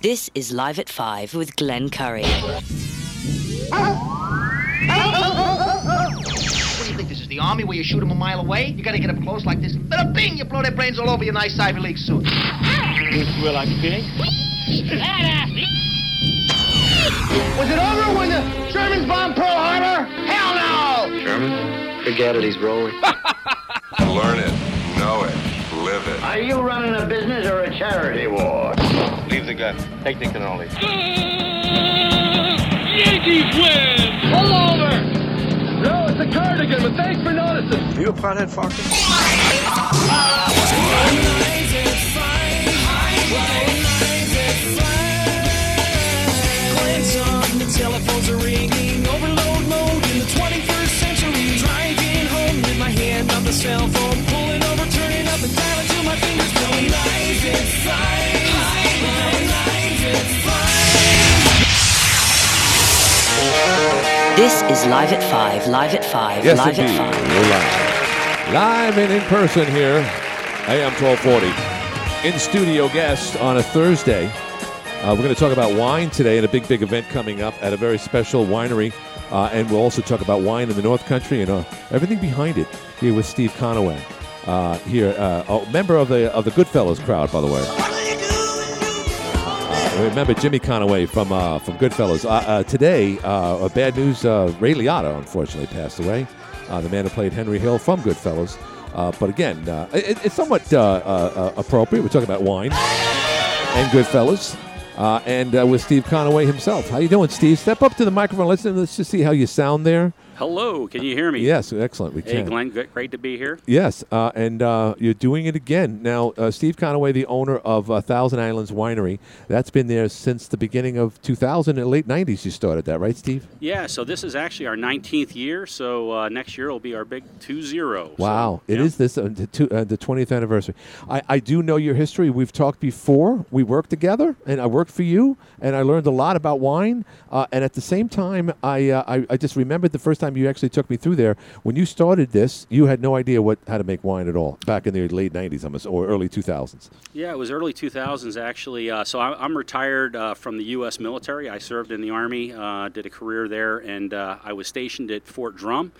This is Live at 5 with Glenn Curry. What do you think this is the army where you shoot them a mile away? You gotta get up close like this. Bada bing! You blow their brains all over your nice Ivy League suit. Well, I'm kidding. Was it over when the Germans bombed Pearl Harbor? Hell no! German? Forget it, he's rolling. Learn it, know it, live it. Are you running a business or a charity war? Leave the gun. Take the cannoli. Yankees win! Pull over! No, it's a cardigan, but thanks for noticing. Are you a pothead, Farkas? Telephones are ringing, overload mode in the 21st century. Driving home with my hand on the cell phone, pulling over, turning up and dialing till my fingers going live and This is Live at 5, Live at 5, Yes, Live indeed. at 5. We're live. Live and in person here, AM 1240. In studio guest on a Thursday. Uh, we're going to talk about wine today and a big, big event coming up at a very special winery. Uh, and we'll also talk about wine in the North Country and uh, everything behind it here with Steve Conaway. Uh, here, uh, a member of the of the Goodfellas crowd, by the way. Uh, remember Jimmy Conaway from uh, from Goodfellas. Uh, uh, today, uh, bad news: uh, Ray Liotta unfortunately passed away. Uh, the man who played Henry Hill from Goodfellas. Uh, but again, it, it's somewhat appropriate. We're talking about wine and Goodfellas. And with Steve Conaway himself. How you doing, Steve? Step up to the microphone. Let's let's just see how you sound there. Hello, can you hear me? Yes, excellent. We Hey, can. Glenn, great, great to be here. Yes, uh, and uh, you're doing it again now. Uh, Steve Conaway, the owner of uh, Thousand Islands Winery, that's been there since the beginning of 2000 and late 90s. You started that, right, Steve? Yeah, so this is actually our 19th year, so uh, next year will be our big 2-0. Wow, so, it yeah. is this uh, the, two, uh, the 20th anniversary. I, I do know your history. We've talked before. We worked together, and I worked for you, and I learned a lot about wine. Uh, and at the same time, I, uh, I I just remembered the first time you actually took me through there. When you started this, you had no idea what how to make wine at all back in the late 90s almost, or early 2000s. Yeah, it was early 2000s actually. Uh, so I'm, I'm retired uh, from the U.S. military. I served in the Army, uh, did a career there, and uh, I was stationed at Fort Drum.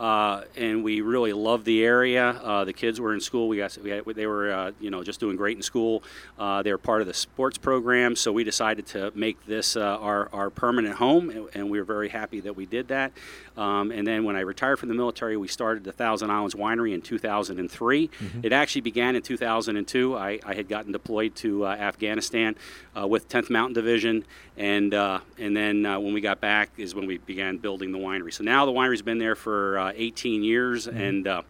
Uh, and we really loved the area. Uh, the kids were in school. We got, we had, they were, uh, you know, just doing great in school. Uh, they were part of the sports program, so we decided to make this uh, our, our permanent home, and, and we were very happy that we did that. Um, and then when I retired from the military, we started the Thousand Islands Winery in 2003. It actually began in 2002. I, I had gotten deployed to uh, Afghanistan uh, with 10th Mountain Division, and uh, and then uh, when we got back is when we began building the winery. So now the winery's been there for uh, 18 years, and uh,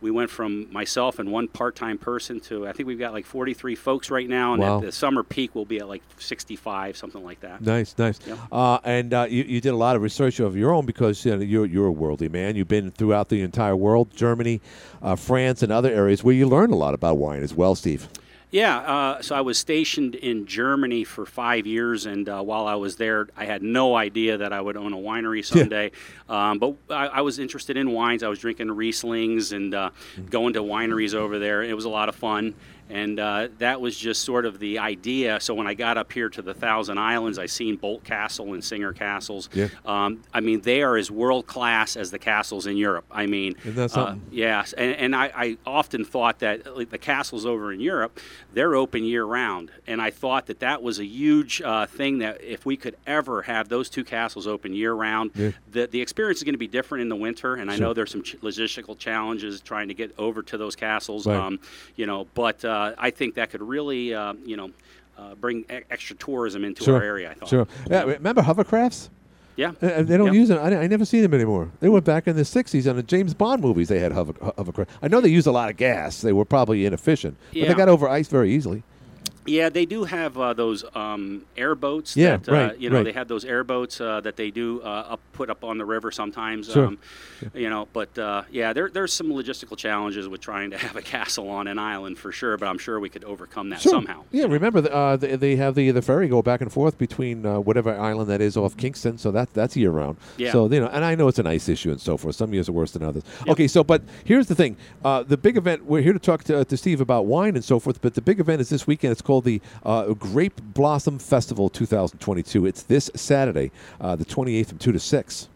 we went from myself and one part-time person to I think we've got like 43 folks right now, and Wow. at the summer peak we'll be at like 65, something like that. Nice, nice. Yeah. Uh, and uh, you, you did a lot of research of your own because you know, you're, you're a worldly man. You've been throughout the entire world, Germany, uh, France, and other areas where you learn a lot about wine as well, Steve. Yeah, uh, so I was stationed in Germany for five years, and uh, while I was there, I had no idea that I would own a winery someday. Um, but I, I was interested in wines. I was drinking Rieslings and uh, going to wineries over there. It was a lot of fun. And uh, that was just sort of the idea. So when I got up here to the Thousand Islands, I seen Boldt Castle and Singer Castles. Yeah. Um, I mean, they are as world class as the castles in Europe. I mean, uh? Yes, and, and I, I often thought that like, the castles over in Europe, they're open year round, and I thought that that was a huge uh, thing that if we could ever have those two castles open year round, Yeah. the the experience is going to be different in the winter. And I Sure. know there's some ch- logistical challenges trying to get over to those castles, Right. um, you know, but uh, I think that could really, uh, you know. Uh, bring e- extra tourism into our area. I thought. Sure. Yeah, remember hovercrafts? Yeah. Uh, they don't use them. I, I never see them anymore. They went back in the '60s on the James Bond movies. They had hover, hovercraft. I know they use a lot of gas. They were probably inefficient, but Yeah. they got over ice very easily. Yeah, they do have uh, those um, airboats. Yeah, that, uh, right, You know, right. they have those airboats uh, that they do uh, up, put up on the river sometimes. Sure. Um, You know, but uh, yeah, there, there's some logistical challenges with trying to have a castle on an island for sure. But I'm sure we could overcome that Sure. somehow. Yeah, remember the, uh, they, they have the the ferry go back and forth between uh, whatever island that is off Kingston, so that that's year round. Yeah. So you know, and I know it's an ice issue and so forth. Some years are worse than others. Okay, so but here's the thing: uh, the big event. We're here to talk to, to Steve about wine and so forth. But the big event is this weekend. It's called the uh, Grape Blossom Festival 2022. It's this Saturday, uh, the 28th from 2 to 6.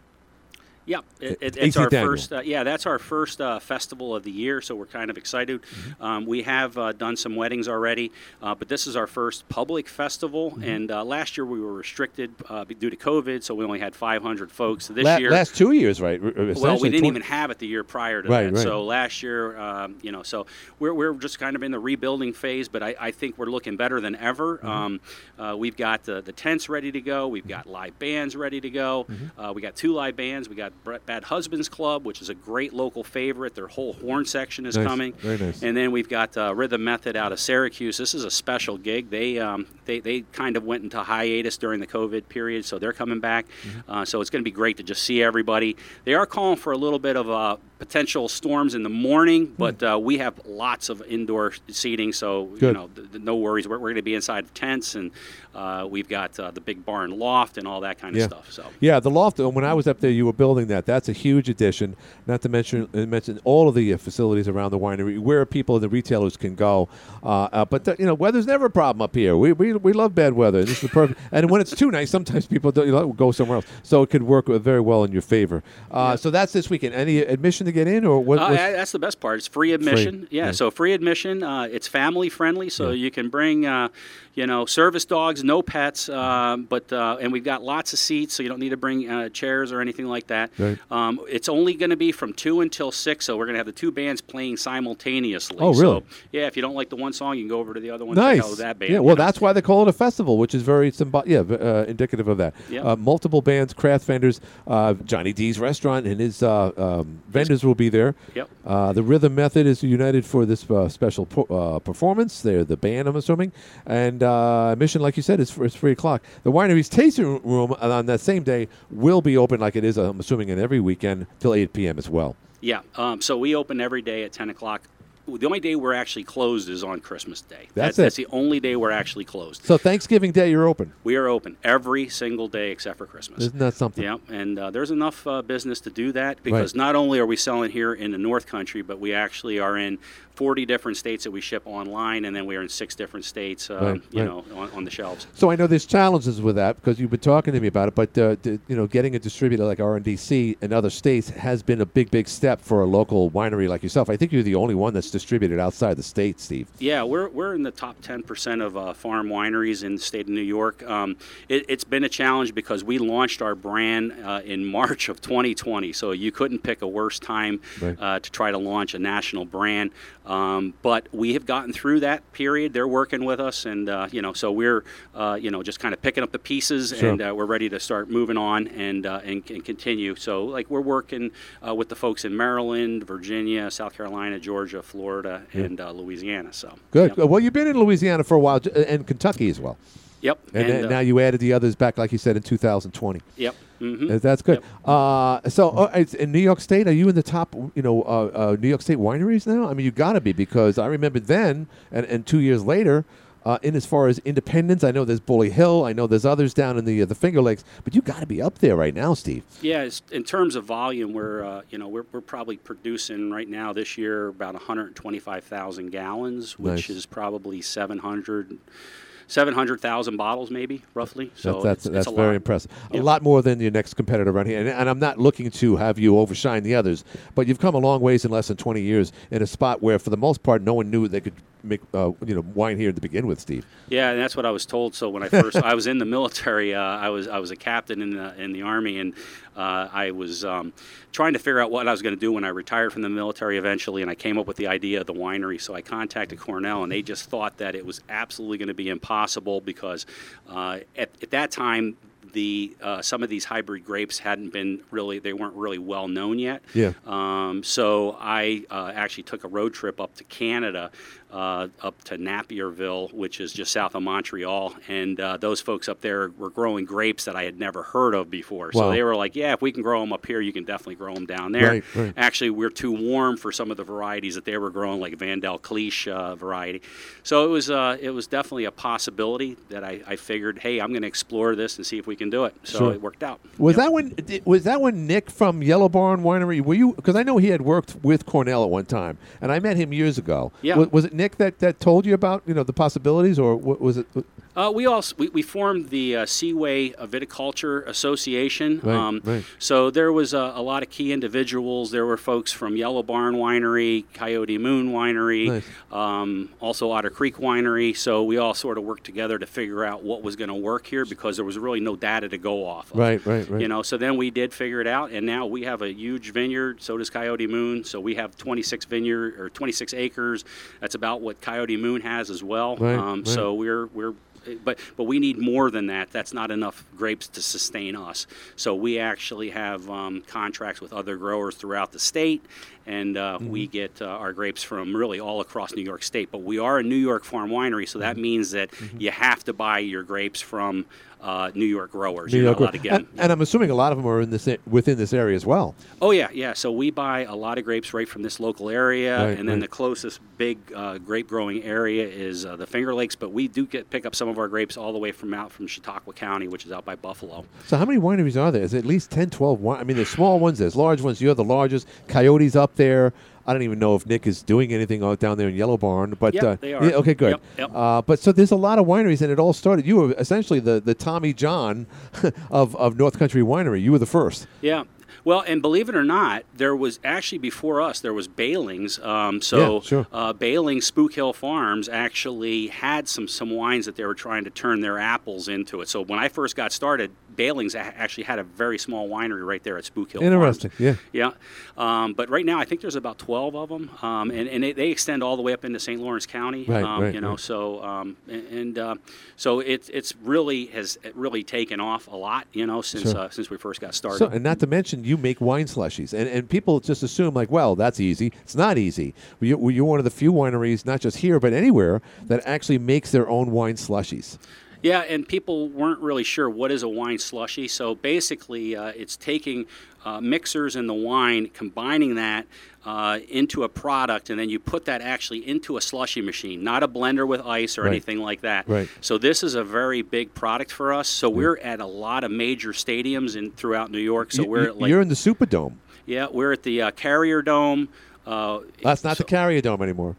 Yep, it, it, it's our first. Uh, yeah, that's our first uh, festival of the year, so we're kind of excited. Mm-hmm. Um, we have uh, done some weddings already, uh, but this is our first public festival. Mm-hmm. And uh, last year we were restricted uh, due to COVID, so we only had 500 folks. This La- year, last two years, right? Well, we didn't 20- even have it the year prior to right, that. Right. So last year, um, you know, so we're, we're just kind of in the rebuilding phase, but I, I think we're looking better than ever. Mm-hmm. Um, we've got the, the tents ready to go. We've mm-hmm. got live bands ready to go. Mm-hmm. we got two live bands. We got Bad Husbands Club, which is a great local favorite. Their whole horn section is Nice. coming. Very nice. And then we've got uh, Rhythm Method out of Syracuse. This is a special gig. They um, they, they kind of went into hiatus during the COVID period, so they're coming back. Mm-hmm. Uh, so it's going to be great to just see everybody. They are calling for a little bit of uh, potential storms in the morning, but uh, we have lots of indoor seating, so you know th- th- no worries. We're, we're going to be inside the tents, and uh, we've got uh, the big barn loft and all that kind of Yeah. stuff. So. Yeah, the loft. uh, When I was up there, you were building that. That's a huge addition. Not to mention uh, mention all of the uh, facilities around the winery, where people and the retailers can go. Uh, uh, but uh, you know, weather's never a problem up here. We, we, we love bad weather. This is the perfect. and when it's too nice, sometimes people don't, you know, go somewhere else. So it could work very well in your favor. Uh, So that's this weekend. Any admission to get in, or what? Uh, that's the best part. It's free admission. Yeah, yeah. so free admission. Uh, it's family friendly, so you can bring, uh, you know, service dogs, no pets, um, but uh, and we've got lots of seats, so you don't need to bring uh, chairs or anything like that. Right. Um, it's only going to be from two until six, so we're going to have the two bands playing simultaneously. Oh, really? So, yeah, if you don't like the one song, you can go over to the other one. Nice. out that band. yeah, well, that's why they call it a festival, which is very symbol. Yeah, uh, indicative of that. Yeah. Uh, multiple bands, craft vendors. Uh, Johnny D's restaurant and his uh, um, vendors will be there. Yep. Uh, the Rhythm Method is united for this uh, special po- uh, performance. They're the band, I'm assuming, and uh, admission, like you said, is three o'clock. The winery's tasting room on that same day will be open, like it is, I'm assuming, in every weekend till 8 p.m. as well. Yeah. Um, so we open every day at 10 o'clock. The only day we're actually closed is on Christmas Day. That's That's it. the only day we're actually closed. So Thanksgiving Day, you're open. We are open every single day except for Christmas. Isn't that something? Yeah, and uh, there's enough uh, business to do that because not only are we selling here in the North Country, but we actually are in 40 different states that we ship online, and then we are in six different states, uh, Right, you right. know, on, on the shelves. So I know there's challenges with that because you've been talking to me about it. But uh, d- you know, getting a distributor like RNDC in other states has been a big, big step for a local winery like yourself. I think you're the only one that's distributed outside the state, Steve. Yeah, we're, we're in the top 10% of uh, farm wineries in the state of New York. Um, it, it's been a challenge because we launched our brand uh, in March of 2020, so you couldn't pick a worse time Right. uh, to try to launch a national brand. Um, but we have gotten through that period. They're working with us, and uh, you know, so we're uh, you know just kind of picking up the pieces, Sure. and uh, we're ready to start moving on and uh, and, and continue. So like we're working uh, with the folks in Maryland, Virginia, South Carolina, Georgia, Florida, and uh, Louisiana. So Good. Yep. Well, you've been in Louisiana for a while and Kentucky as well. Yep. And, and, uh, now you added the others back, like you said, in 2020. Yep. hmm Uh, That's good. Uh, so, uh, it's in New York State, are you in the top, you know, uh, uh, New York State wineries now? I mean, you got to be because I remember then, and, and two years later, uh, in as far as independence, I know there's Bully Hill, I know there's others down in the uh, the Finger Lakes, but you got to be up there right now, Steve. Yeah, it's, in terms of volume, we're uh, you know we're, we're probably producing right now this year about 125,000 gallons, which Nice. is probably 700 700,000 bottles, maybe roughly. So that's that's, it's, that's it's a very lot. impressive. A lot more than your next competitor around here. And, and I'm not looking to have you overshine the others, but you've come a long ways in less than 20 years in a spot where, for the most part, no one knew they could make uh, you know wine here to begin with, Steve. Yeah, and that's what I was told. So when I first I was in the military, uh, I was I was a captain in the in the army, and uh, I was um, trying to figure out what I was going to do when I retired from the military eventually, and I came up with the idea of the winery. So I contacted Cornell, and they just thought that it was absolutely going to be impossible because uh, at, at that time. The uh, some of these hybrid grapes hadn't been really they weren't really well known yet. Yeah. Um, so I uh, actually took a road trip up to Canada, uh, up to Napierville, which is just south of Montreal, and uh, those folks up there were growing grapes that I had never heard of before. So Wow. they were like, "Yeah, if we can grow them up here, you can definitely grow them down there." Right, right. Actually, we're too warm for some of the varieties that they were growing, like Vandal Cliche uh, variety. So it was uh, it was definitely a possibility that I, I figured, hey, I'm going to explore this and see if we can do it. So Sure. it worked out. Was Yep. that when was that when Nick from Yellow Barn Winery? Were you because I know he had worked with Cornell at one time, and I met him years ago. Yeah. Was, was it Nick that, that told you about you know the possibilities, or what was it? Uh, we also we, we formed the uh, Seaway Viticulture Association. Right, um, right. So there was a, a lot of key individuals. There were folks from Yellow Barn Winery, Coyote Moon Winery, Nice. um, also Otter Creek Winery. So we all sort of worked together to figure out what was going to work here because there was really no data to go off. Of. Right, right, right. You know, so then we did figure it out, and now we have a huge vineyard. So does Coyote Moon. So we have 26 vineyard or 26 acres. That's about what Coyote Moon has as well. Right, um, right. So we're we're but but we need more than that. That's not enough grapes to sustain us. So we actually have um, contracts with other growers throughout the state, and uh, Mm-hmm. we get uh, our grapes from really all across New York State. But we are a New York farm winery, so Mm-hmm. that means that you have to buy your grapes from uh, New York growers. New York- allowed and, and I'm assuming a lot of them are in this within this area as well. Oh yeah, yeah. So we buy a lot of grapes right from this local area, Right, and then right. the closest big uh, grape growing area is uh, the Finger Lakes. But we do get pick up some of our grapes all the way from out from Chautauqua County, which is out by Buffalo. So how many wineries are there? Is it at least 10, 12 wine? I mean, there's small ones, there's large ones. You're the largest. Coyotes up there. I don't even know if Nick is doing anything out down there in Yellow Barn, but Yep, uh, they are. yeah, okay, good. Yep, yep. Uh, but so there's a lot of wineries, and it all started. You were essentially the, the Tommy John of, of North Country Winery. You were the first. Yeah. Well, and believe it or not, there was actually before us there was Bailings. Um, so Yeah, sure. uh, Bailings Spook Hill Farms actually had some some wines that they were trying to turn their apples into it. So when I first got started, Bailings actually had a very small winery right there at Spook Hill. Interesting. Farms. Yeah. Yeah, um, but right now I think there's about 12 of them, um, and, and they, they extend all the way up into St. Lawrence County. Right, um, right, you know, right. so um, and, and uh, so it, it's really has really taken off a lot. You know, since Sure. uh, since we first got started. So, and not to mention, you make wine slushies, and, and people just assume like, well, that's easy. It's not easy. You, you're one of the few wineries, not just here but anywhere, that actually makes their own wine slushies. Yeah, and people weren't really sure what is a wine slushy. So basically, uh, it's taking uh, mixers and the wine, combining that uh, into a product, and then you put that actually into a slushy machine, not a blender with ice or Right. anything like that. Right. So this is a very big product for us. So we're at a lot of major stadiums in throughout New York. So You- we're like you're in the Superdome. yeah, we're at the uh, Carrier Dome. Uh, That's not the Carrier Dome anymore.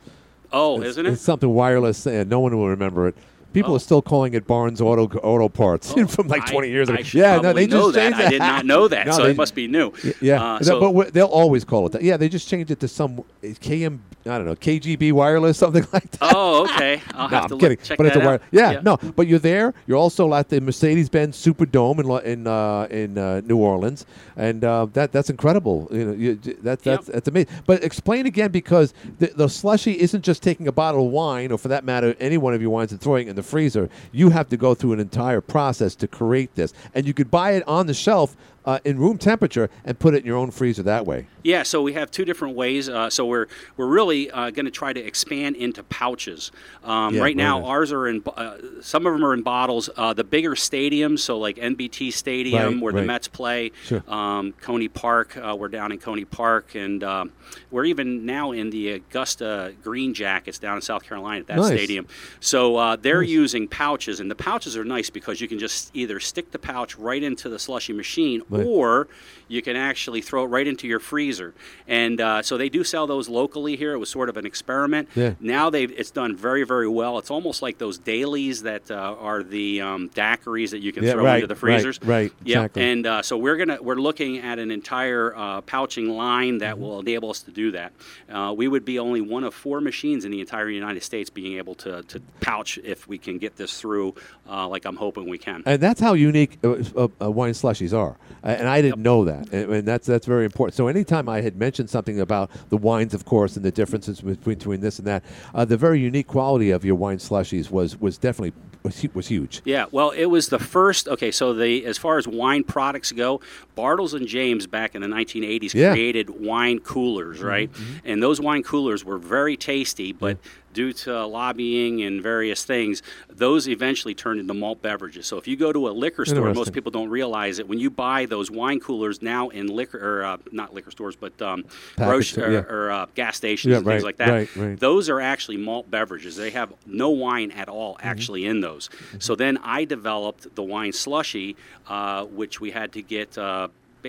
oh, It's- isn't it? It's something wireless, and no one will remember it. People Oh. are still calling it Barnes Auto Auto Parts from like I- 20 years ago. I yeah, no, they just know that. changed I did not know that, No, so they- it must be new. Yeah, Uh, so- but they'll always call it that. Yeah, they just changed it to some KM, I don't know, KGB wireless, something like that. Oh, okay. I'll No, have I'm look- kidding. but it's a wire. Yeah, Yeah. no. But you're there. You're also at the Mercedes-Benz Superdome in in uh, in uh, New Orleans, and uh, that that's incredible. You know, you, that that's that's amazing. But explain again because the, the slushy isn't just taking a bottle of wine, or for that matter, any one of your wines and throwing it in the freezer. You have to go through an entire process to create this, and you could buy it on the shelf. Uh, in room temperature and put it in your own freezer that way. Yeah, so we have two different ways. Uh, so we're we're really uh, going to try to expand into pouches. Um, Yeah, right now, right. ours are in. Uh, some of them are in bottles. Uh, the bigger stadiums, so like NBT Stadium, Right, where right. the Mets play. Sure. Um, Coney Park, uh, we're down in Coney Park, and um, we're even now in the Augusta Green Jackets down in South Carolina at that Nice. stadium. So uh, they're Nice. using pouches, and the pouches are nice because you can just either stick the pouch right into the slushy machine, Or you can actually throw it right into your freezer. And uh, so they do sell those locally here. It was sort of an experiment. Yeah. Now they've it's done very very well. It's almost like those dailies that uh, are the um, daiquiris that you can Yeah, throw right, into the right, freezers. right, Yeah. exactly. And uh, so we're gonna we're looking at an entire uh, pouching line that Mm-hmm. will enable us to do that. Uh, we would be only one of four machines in the entire United States being able to, to pouch if we can get this through, uh, like I'm hoping we can. And that's how unique uh, uh, uh, wine slushies are. Uh, and I didn't know that. And, and that's that's very important. So anytime I had mentioned something about the wines, of course, and the differences between, between this and that, uh, the very unique quality of your wine slushies was was definitely was, was huge. Yeah, well, it was the first. Okay, so the as far as wine products go, Bartles and James back in the 1980s Yeah. created wine coolers, right? And those wine coolers were very tasty, but due to lobbying and various things, those eventually turned into malt beverages. So if you go to a liquor store, most people don't realize it. When you buy those wine coolers now in liquor, or uh, not liquor stores, but um, grocery yeah. or, or uh, gas stations Yeah, and right, things like that. right, right. Those are actually malt beverages. They have no wine at all Mm-hmm. actually in those. So then I developed the wine slushy, uh, which we had to get.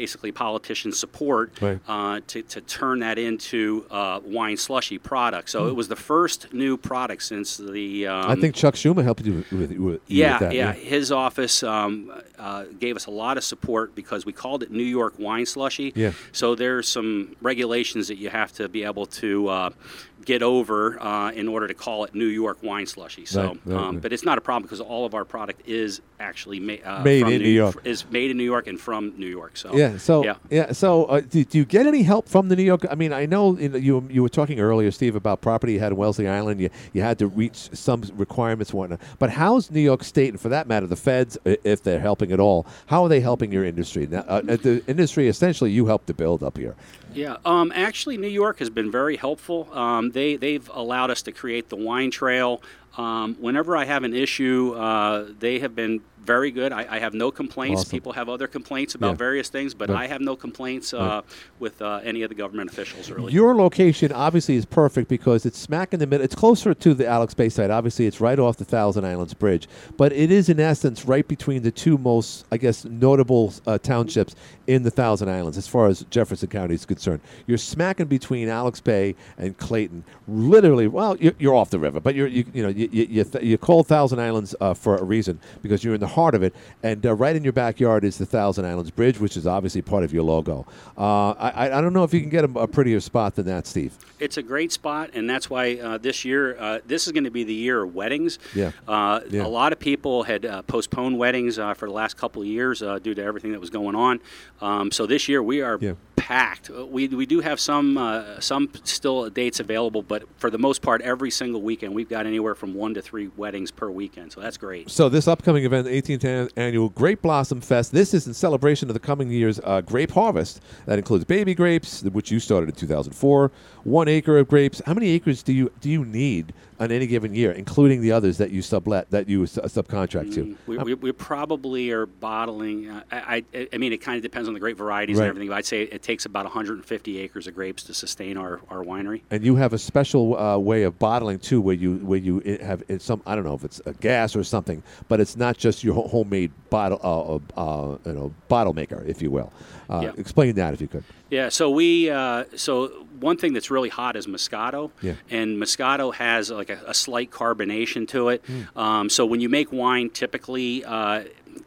Basically politician support Right. uh, to, to turn that into uh, wine slushy product. So it was the first new product since the. Um. I think Chuck Schumer helped you with, with, with yeah, that. yeah, His office um, uh, gave us a lot of support because we called it New York wine slushy. Yeah. So there's some regulations that you have to be able to uh, get over uh, in order to call it New York wine slushy. So, Right, right, um, right. but it's not a problem because all of our product is actually ma- uh, Made from in New York. Is made in New York and from New York. So Yeah. So yeah. yeah. so uh, do, do you get any help from the New York? I mean, I know you, you you were talking earlier, Steve, about property you had in Wellesley Island. You you had to reach some requirements whatnot. But how's New York State, and for that matter, the feds, if they're helping at all, how are they helping your industry? Now, uh, uh, the industry essentially you helped to build up here. Yeah, um, actually, New York has been very helpful. Um, they they've allowed us to create the wine trail. Um, whenever I have an issue, uh, they have been very good. I, I have no complaints. Awesome. People have other complaints about Yeah. various things, but Right. I have no complaints uh, Right. with uh, any of the government officials. Really, Your location obviously is perfect because it's smack in the middle. It's closer to the Alex Bay site. Obviously, it's right off the Thousand Islands Bridge, but it is in essence right between the two most, I guess, notable uh, townships in the Thousand Islands, as far as Jefferson County is concerned. You're smacking between Alex Bay and Clayton. Literally, well, you're, you're off the river, but you're you, you know you you, you, th- you call Thousand Islands uh, for a reason because you're in the heart of it, and uh, right in your backyard is the Thousand Islands Bridge, which is obviously part of your logo. Uh, I I- don't know if you can get a, a prettier spot than that, Steve. it's a great spot, and that's why uh, this year, uh, this is going to be the year of weddings. Yeah. Uh, Yeah. A lot of people had uh, postponed weddings uh, for the last couple of years uh, due to everything that was going on. Um, so this year we are Yeah. Packed. Uh, We, we do have some uh, some still dates available, but for the most part, every single weekend we've got anywhere from one to three weddings per weekend. So that's great. So this upcoming event, the 18th annual Grape Blossom Fest, this is in celebration of the coming year's uh, grape harvest. That includes baby grapes, which you started in 2004, one acre of grapes. How many acres do you do you need on any given year, including the others that you sublet that you s- subcontract to? We, we, we probably are bottling. Uh, I, I, I mean, it kind of depends on the grape varieties Right. and everything. But I'd say it takes about 150 acres of grapes to sustain our, our winery. And you have a special uh, way of bottling too, where you where you have it's some I don't know if it's a gas or something, but it's not just your homemade bottle uh, uh, you know bottle maker, if you will. Uh, Yeah. Explain that if you could. Yeah, so we uh, so one thing that's really hot is Moscato, Yeah. and Moscato has like a, a slight carbonation to it. Hmm. Um, so when you make wine, typically. Uh,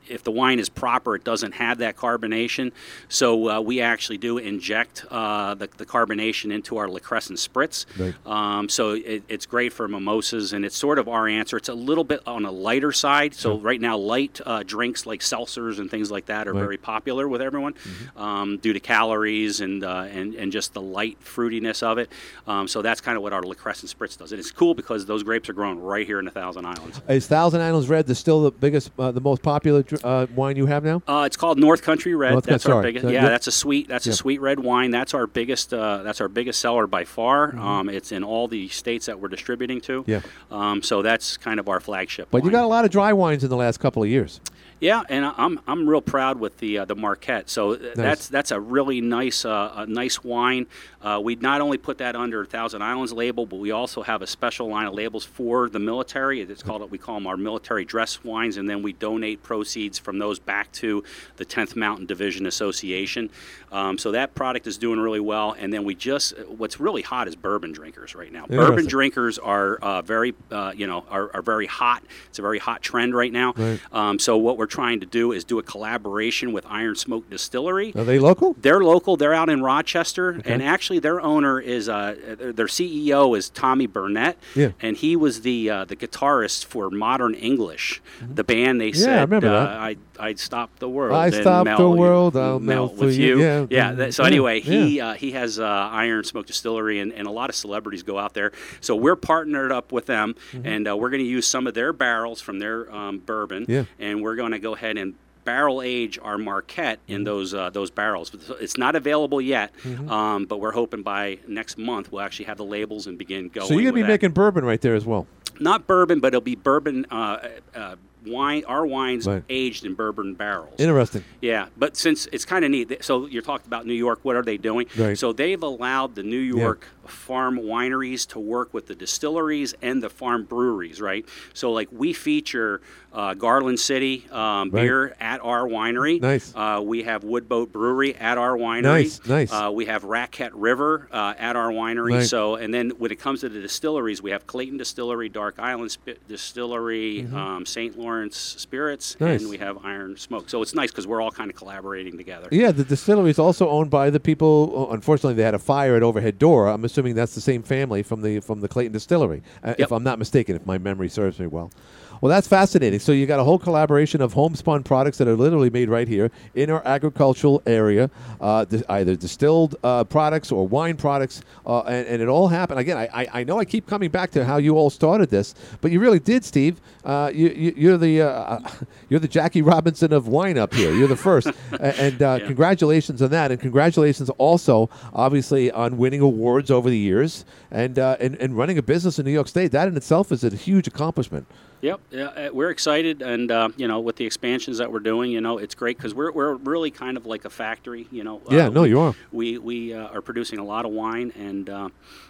if the wine is proper, it doesn't have that carbonation. So uh, we actually do inject uh, the, the carbonation into our La Crescent spritz. Right. Um, so it, it's great for mimosas, and it's sort of our answer. It's a little bit on a lighter side. So right now, light uh, drinks like seltzers and things like that are Right. Mm-hmm. very popular with everyone um, due to calories and, uh, and and just the light fruitiness of it. Um, so that's kind of what our La Crescent Spritz does. And it's cool because those grapes are grown right here in the Thousand Islands. Is Thousand Islands Red the still the biggest, uh, the most popular uh, wine you have now? Uh, it's called North Country Red. North that's our sorry. biggest. Yeah, you're- that's a sweet. That's Yeah. a sweet red wine. That's our biggest. Uh, that's our biggest seller by far. Mm-hmm. Um, it's in all the states that we're distributing to. Yeah. Um, so that's kind of our flagship. But you got a lot of dry wines in the last couple of years. Yeah, and I'm I'm real proud with the uh, the Marquette. So th- that's that's a really nice uh, a nice wine. Uh, we not only put that under Thousand Islands label, but we also have a special line of labels for the military. It's called it we call them our military dress wines, and then we donate proceeds from those back to the 10th Mountain Division Association. Um, so that product is doing really well. And then we just what's really hot is bourbon drinkers right now. Bourbon drinkers are uh, very uh, you know are, are very hot. It's a very hot trend right now. Right. Um, so what we're trying to do is do a collaboration with Iron Smoke Distillery. Are they local? They're local. They're out in Rochester, and actually, their owner is uh, their CEO is Tommy Brunett, Yeah. and he was the uh, the guitarist for Modern English, the band. They Yeah, I said, remember uh, that. I I'd stop the world. I stop the world, I'll melt with you. you. Yeah. yeah. that- so Yeah, anyway, he yeah. uh, he has uh, Iron Smoke Distillery, and, and a lot of celebrities go out there. So we're partnered up with them, Mm-hmm. and uh, we're going to use some of their barrels from their um, bourbon, Yeah. and we're going to go ahead and barrel age our Marquette Mm-hmm. in those uh, those barrels. It's not available yet, Mm-hmm. um, but we're hoping by next month we'll actually have the labels and begin going. So you're gonna be that. making bourbon right there as well. not bourbon, but it'll be bourbon. Uh, uh, Wine, our wines Right. aged in bourbon barrels. Interesting. Yeah, but since it's kind of neat, so you're talking about New York. What are they doing? Right. So they've allowed the New York farm wineries to work with the distilleries and the farm breweries, right? So, like, we feature uh, Garland City um, Right. beer at our winery. Nice. Uh, we have Woodboat Brewery at our winery. Nice, nice. Uh, we have Raquette River uh, at our winery. Right. So, and then when it comes to the distilleries, we have Clayton Distillery, Dark Island Sp- Distillery, um, St. Lawrence Spirits, Mm-hmm. Nice. and we have Iron Smoke. So it's nice because we're all kind of collaborating together. Yeah, the distillery is also owned by the people. Unfortunately, they had a fire at Overhead Door. I'm assuming that's the same family from the from the Clayton Distillery, uh, if I'm not mistaken, if my memory serves me well. Well, that's fascinating. So you got a whole collaboration of homespun products that are literally made right here in our agricultural area, uh, either distilled uh, products or wine products, uh, and, and it all happened. Again, I, I, I know I keep coming back to how you all started this, but you really did, Steve. Uh, you, you, you're the uh, you're the Jackie Robinson of wine up here. You're the first, and uh, Yeah. congratulations on that, and congratulations also, obviously, on winning awards over the years and uh, and, and running a business in New York State. That in itself is a huge accomplishment. Yep, yeah, uh, we're excited, and uh, you know, with the expansions that we're doing, you know, it's great because we're, we're really kind of like a factory, you know. Yeah, Uh, no, we- you are. We we uh, are producing a lot of wine, and uh,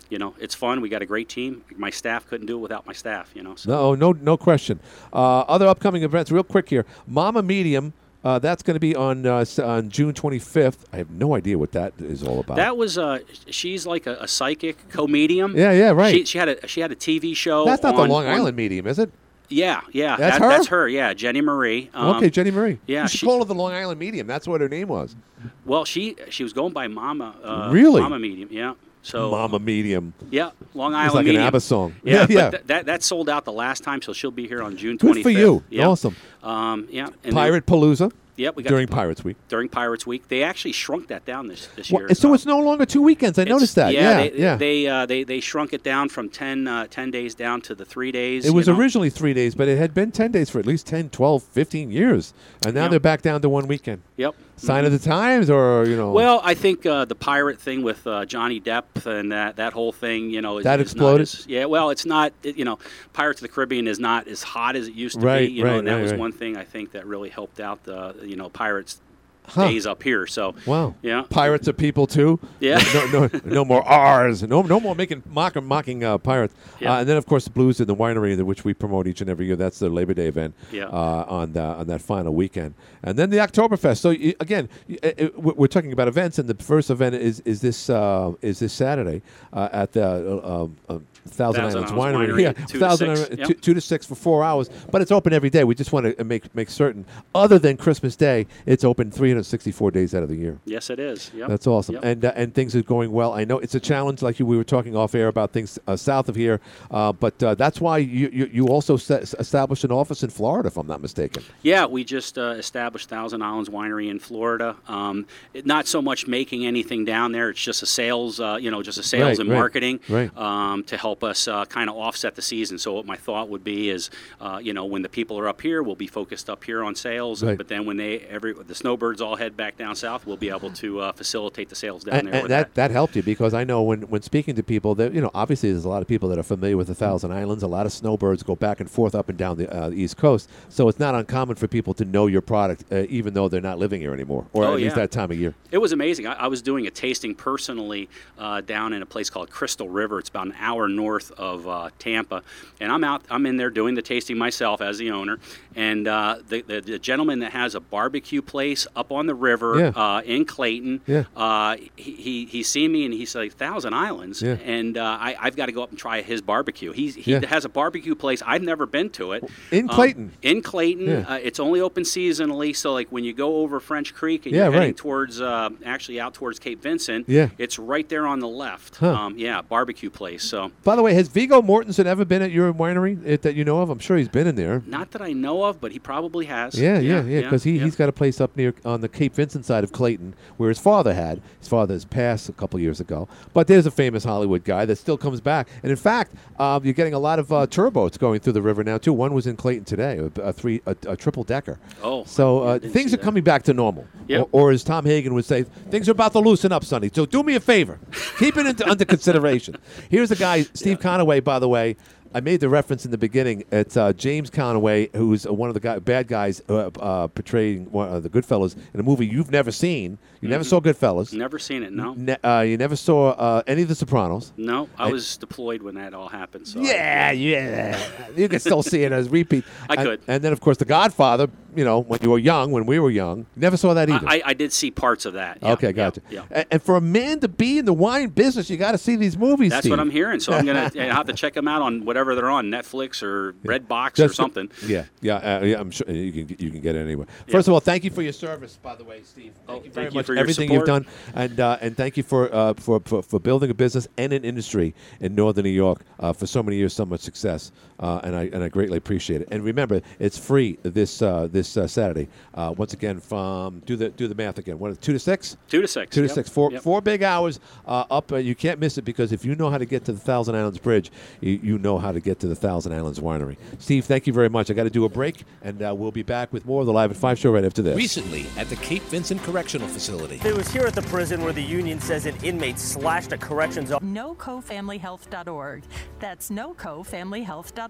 you know, it's fun. We got a great team. My staff couldn't do it without my staff, you know. So. No, no, no question. Uh, other upcoming events, real quick here. Mama Medium. Uh, that's going to be on uh, on June 25th. I have no idea what that is all about. That was uh, she's like a, a psychic comedian. Yeah, yeah, right. She, she had a she had a TV show. that's not on- the Long on- Island Medium, is it? Yeah, yeah, That's that- her? That's her. Yeah, Jenny Marie. Um, okay, Jenny Marie. yeah, she- called her the Long Island Medium. That's what her name was. Well, she she was going by Mama. Uh, Really? Mama Medium. Yeah. So Mama Medium. Yeah, Long It's Island like an Medium. ABBA song. Yeah, Yeah, but th- that that sold out the last time, so she'll be here on June Good 25th. for you. Yeah. Awesome. Um, yeah. and Pirate Palooza Yep, we got during the- Pirates Week. during Pirates Week. They actually shrunk that down this this Well, year. so it's no longer two weekends. I it's- noticed that. Yeah, they, yeah. They uh, they they shrunk it down from 10, uh, 10 days down to the three days. it was know. originally three days, but it had been 10 days for at least 10, 12, 15 years. And now Yep. they're back down to one weekend. Yep. Sign of the times, or, you know. Well, I think uh, the pirate thing with uh, Johnny Depp and that, that whole thing, you know, is, That is exploded? Not as, yeah, well, it's not. It, you know, Pirates of the Caribbean is not as hot as it used to Right, be. You know, right, and that right, was one thing I think that really helped out the you know pirates Huh. days up here. So Wow. yeah, Pirates are people too. Yeah. No, no, no more R's. No, no more making mock, mocking uh, pirates. Yeah. Uh, and then of course the Blues in the winery, which we promote each and every year. That's the Labor Day event. Yeah. Uh, on the, on that final weekend, and then the Oktoberfest. So again, uh, we're talking about events, and the first event is is this uh, is this Saturday uh, at the um, uh, Thousand, Thousand Islands Islands Winery. Winery, Yeah, two to Thousand six, Islands- yep. two, two to six for four hours, but it's open every day. We just want to make make certain, other than Christmas Day, it's open 364 days out of the year. yes, it is. Yep. That's awesome, Yep. and uh, and things are going well. I know it's a challenge, like you, we were talking off air about things uh, south of here, uh, but uh, that's why you you, you also set, established an office in Florida, if I'm not mistaken. Yeah, we just uh, established Thousand Islands Winery in Florida. Um, it, not so much making anything down there; it's just a sales, uh, you know, just a sales Right, and right, marketing right. Um, to help us uh, kind of offset the season. So what my thought would be is, uh, you know, when the people are up here, we'll be focused up here on sales. Right. But then when they every the snowbirds all head back down south, we'll be able to uh, facilitate the sales down and, there. and with that, that helped you because I know when, when speaking to people that you know obviously there's a lot of people that are familiar with the Thousand Islands. A lot of snowbirds go back and forth up and down the uh, East Coast, so it's not uncommon for people to know your product uh, even though they're not living here anymore, or Oh, at least yeah. that time of year. It was amazing. I, I was doing a tasting personally uh, down in a place called Crystal River. It's about an hour north of uh, Tampa, and I'm out. I'm in there doing the tasting myself as the owner. And uh, the, the the gentleman that has a barbecue place up on the river Yeah. uh, in Clayton, Yeah. uh, he, he he seen me and he said Thousand Islands, Yeah. and uh, I, I've got to go up and try his barbecue. He's, he has a barbecue place. I've never been to it In Um, Clayton? in Clayton, uh, it's only open seasonally. So like when you go over French Creek and Yeah, you're heading right. towards uh, actually out towards Cape Vincent, Yeah. it's right there on the left. Huh. Um, yeah, barbecue place. So By the way, has Viggo Mortensen ever been at your winery uh, that you know of? I'm sure he's been in there. not that I know of, but he probably has. Yeah, yeah, yeah. Because he, yeah. he's got a place up near on the Cape Vincent side of Clayton where his father had. His father has passed a couple years ago. But there's a famous Hollywood guy that still comes back. And in fact, um, you're getting a lot of uh, turboats going through the river now, too. One was in Clayton today, a, a three, a, a triple decker. Oh, So uh, things are that. coming back to normal. Yep. Or, or as Tom Hagen would say, things are about to loosen up, Sonny. So do me a favor. Keep it into, under consideration. Here's a guy, Steve Conaway, by the way. I made the reference in the beginning. It's uh, James Conaway, who's uh, one of the guy, bad guys uh, uh, portraying one of the Goodfellas in a movie you've never seen. You never Mhm. saw Goodfellas. Never seen it. No. Ne- uh, you never saw uh, any of The Sopranos. No, I I- was deployed when that all happened. So I- Yeah, yeah. You can still see it as repeat. I And- could. And then, of course, The Godfather. You know, when you were young, when we were young, never saw that either. I, I, did see parts of that. yeah, okay, yeah, gotcha. Yeah. And, and for a man to be in the wine business, you got to see these movies. That's Steve. what I'm hearing. So I'm gonna have to check them out on whatever they're on Netflix or Redbox or Just- something. Yeah, yeah, uh, yeah. I'm sure you can you can get it anywhere. First of all, thank you for your service, by the way, Steve. Thank you very thank you much for your everything you've done, and uh, and thank you for, uh, for for for building a business and an industry in northern New York uh, for so many years, so much success, uh, and I and I greatly appreciate it. And remember, it's free this uh, this uh, Saturday. Uh, once again, from do the do the math again. What two to six? Two to six. Two to Yep. six. Four Yep. four big hours uh, up. Uh, you can't miss it because if you know how to get to the Thousand Islands Bridge, you, you know how to get to the Thousand Islands Winery. Steve, thank you very much. I got to do a break, and uh, we'll be back with more of the Live at Five show right after this. Recently, at the Cape Vincent Correctional Facility. It was here at the prison where the union says an inmate slashed a corrections officer. NoCoFamilyHealth.org. That's NoCoFamilyHealth.org.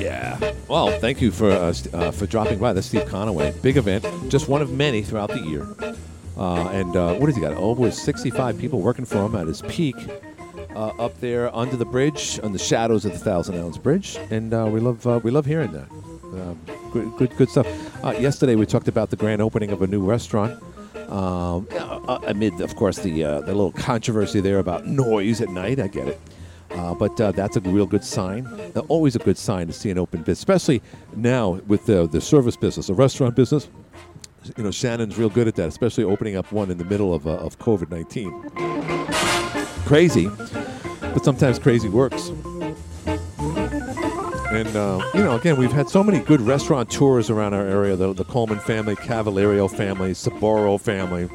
Yeah. Well, thank you for uh, uh, for dropping by. That's Steve Conaway. Big event, just one of many throughout the year. Uh, and uh, what has he got? Over 65 people working for him at his peak. Uh, up there under the bridge, on the shadows of the Thousand Islands Bridge, and uh, we love we love hearing that. Um, good, good, good stuff. Yesterday we talked about the grand opening of a new restaurant. Um, amid, of course, the the little controversy there about noise at night. I get it. Uh, but uh, that's a real good sign. Always a good sign to see an open business, especially now with the the service business, the restaurant business. You know, Shannon's real good at that, especially opening up one in the middle of uh, of COVID nineteen. Crazy, but sometimes crazy works. And uh, you know, again, we've had so many good restaurant tours around our area. The, the Coleman family, Cavalerio family, Saboro family,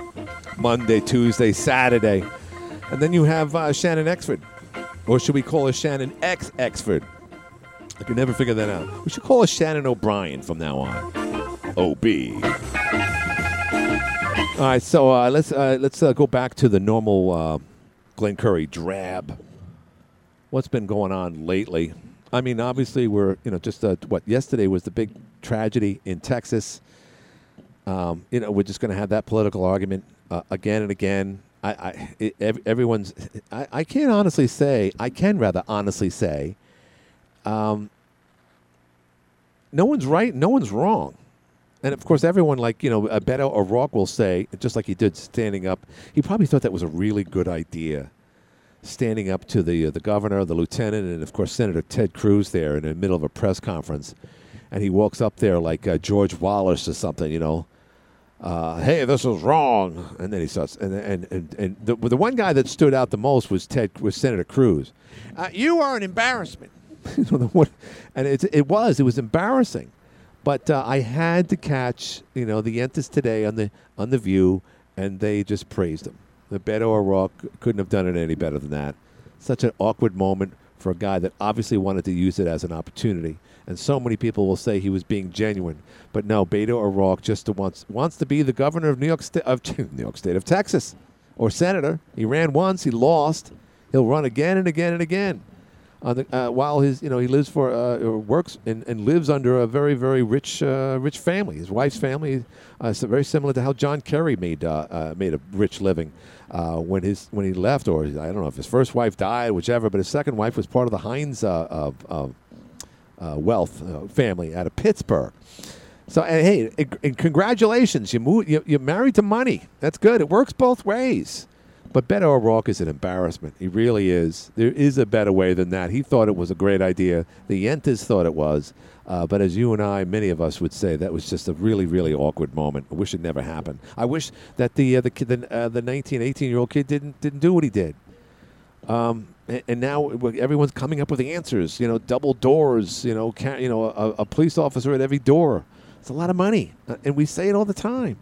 Monday, Tuesday, Saturday, and then you have uh, Shannon Exford, or should we call her Shannon X Exford? I can never figure that out. We should call her Shannon O'Brien from now on. OB. All right, so uh, let's uh, let's uh, go back to the normal uh, Curry drab. What's been going on lately? I mean, obviously, we're you know just uh, what yesterday was the big tragedy in Texas. Um, you know, we're just going to have that political argument uh, again and again. I, I it, everyone's. I, I can't honestly say. I can rather honestly say. Um, no one's right. No one's wrong. And of course, everyone like you know, uh, Beto O'Rourke will say, just like he did standing up. He probably thought that was a really good idea, standing up to the uh, the governor, the lieutenant, and of course Senator Ted Cruz there in the middle of a press conference, and he walks up there like uh, George Wallace or something, you know. Uh, hey, this is wrong, and then he starts. And and and, and the, the one guy that stood out the most was Ted was Senator Cruz. Uh, you are an embarrassment. And it, it was it was embarrassing. But uh, I had to catch, you know, the Yentas today on the on the View, and they just praised him. The Beto O'Rourke couldn't have done it any better than that. Such an awkward moment for a guy that obviously wanted to use it as an opportunity. And so many people will say he was being genuine, but no, Beto O'Rourke just wants wants to be the governor of New York State of New York State of Texas, or senator. He ran once, he lost. He'll run again and again and again the, uh, while his you know he lives for uh, or works and, and lives under a very very rich uh, rich family. His wife's family uh, is very similar to how John Kerry made uh, uh, made a rich living uh, when his when he left, or I don't know if his first wife died, whichever. But his second wife was part of the Heinz uh, of, of uh, wealth uh, family out of Pittsburgh. So and hey, and- and congratulations, you moved, you, you're married to money. That's good. It works both ways. But Beto O'Rourke is an embarrassment. He really is. There is a better way than that. He thought it was a great idea. The Yentas thought it was. Uh, but as you and I, many of us would say, that was just a really, really awkward moment. I wish it never happened. I wish that the uh, the kid, the, uh, the 19, 18 year old kid didn't didn't do what he did. Um, and, now everyone's coming up with answers. You know, double doors. You know, ca- you know, a, a police officer at every door. It's a lot of money, uh, and we say it all the time.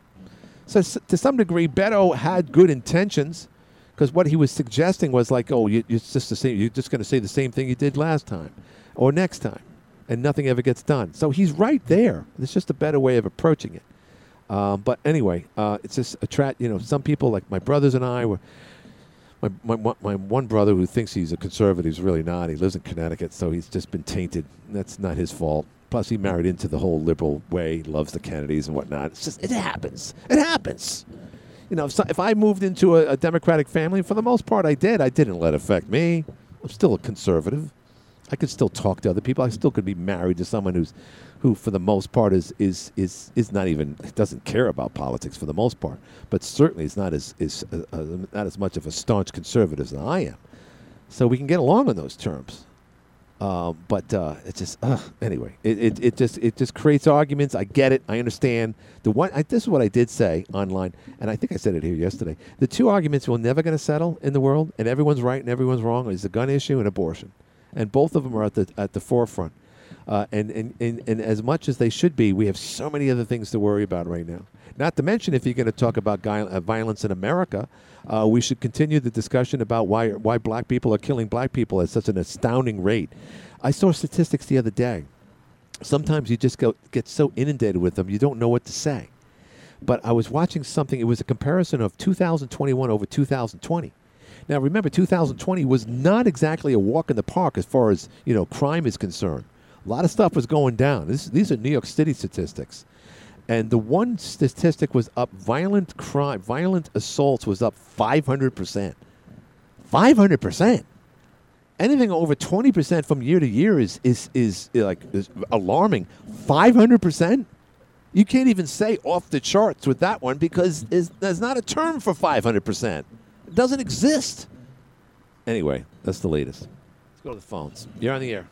So to some degree, Beto had good intentions, because what he was suggesting was like, oh, you, it's just the same. You're just going to say the same thing you did last time, or next time, and nothing ever gets done. So he's right there. It's just a better way of approaching it. Um, but anyway, uh, it's just a tra- You know, some people like my brothers and I were my, my, my, one brother who thinks he's a conservative is really not. He lives in Connecticut, so he's just been tainted. That's not his fault. Plus, he married into the whole liberal way, loves the Kennedys and whatnot. It's just, it happens. It happens. You know, if, so, if I moved into a, a Democratic family, for the most part, I did. I didn't let it affect me. I'm still a conservative. I could still talk to other people. I still could be married to someone who's, who for the most part is is is is not even doesn't care about politics for the most part. But certainly is not as is uh, uh, not as much of a staunch conservative as I am. So we can get along on those terms. Uh, but uh, it just uh, anyway, it, it, it just it just creates arguments. I get it. I understand. The one I, this is what I did say online, and I think I said it here yesterday. The two arguments we're never going to settle in the world, and everyone's right and everyone's wrong, is the gun issue and abortion, and both of them are at the at the forefront. Uh, and, and, and, and as much as they should be, we have so many other things to worry about right now. Not to mention, if you're going to talk about guy, uh, violence in America, uh, we should continue the discussion about why, why black people are killing black people at such an astounding rate. I saw statistics the other day. Sometimes you just go, get so inundated with them, you don't know what to say. But I was watching something, it was a comparison of 2021 over 2020. Now, remember, 2020 was not exactly a walk in the park as far as you know crime is concerned. A lot of stuff was going down. This, these are New York City statistics. And the one statistic was up violent crime, violent assaults was up 500%. 500%. Anything over 20% from year to year is, is, is, like is alarming. 500%? You can't even say off the charts with that one because there's not a term for 500%. It doesn't exist. Anyway, that's the latest. Let's go to the phones. You're on the air.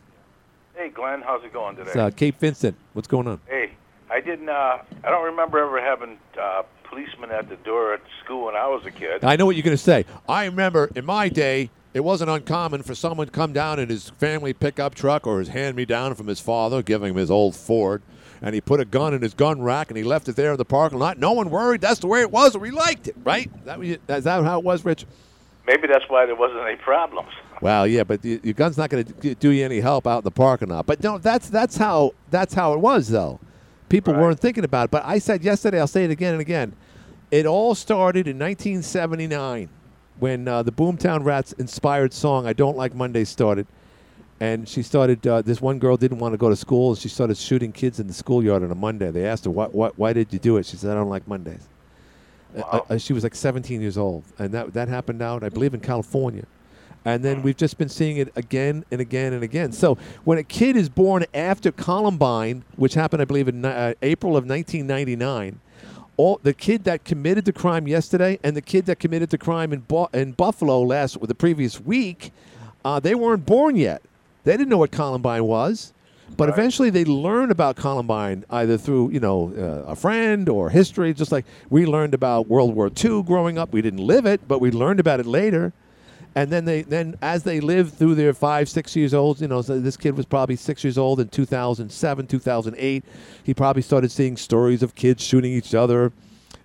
Hey, Glenn, how's it going today? It's uh, Cape Vincent. What's going on? Hey, I didn't. Uh, I don't remember ever having uh, policemen at the door at school when I was a kid. I know what you're going to say. I remember in my day, it wasn't uncommon for someone to come down in his family pickup truck or his hand me down from his father, giving him his old Ford, and he put a gun in his gun rack and he left it there in the parking lot. No one worried. That's the way it was. We liked it, right? That was is that how it was, Rich? Maybe that's why there wasn't any problems. Well, yeah, but y- your gun's not going to do you any help out in the parking lot. But no, that's that's how that's how it was though. People weren't thinking about it. But I said yesterday, I'll say it again and again. It all started in 1979 when uh, the Boomtown Rats inspired song "I Don't Like Mondays" started, and she started. Uh, this one girl didn't want to go to school, and she started shooting kids in the schoolyard on a Monday. They asked her, "What? What? Why did you do it?" She said, "I don't like Mondays." Uh, uh, she was like 17 years old, and that that happened out, I believe, in California. And then we've just been seeing it again and again and again. So when a kid is born after Columbine, which happened, I believe, in uh, April of 1999, all the kid that committed the crime yesterday and the kid that committed the crime in, Bu- in Buffalo last the previous week, uh, they weren't born yet. They didn't know what Columbine was. But eventually, they learn about Columbine either through you know uh, a friend or history. Just like we learned about World War II growing up, we didn't live it, but we learned about it later. And then they then as they lived through their five six years old, you know, so this kid was probably six years old in 2007 2008. He probably started seeing stories of kids shooting each other,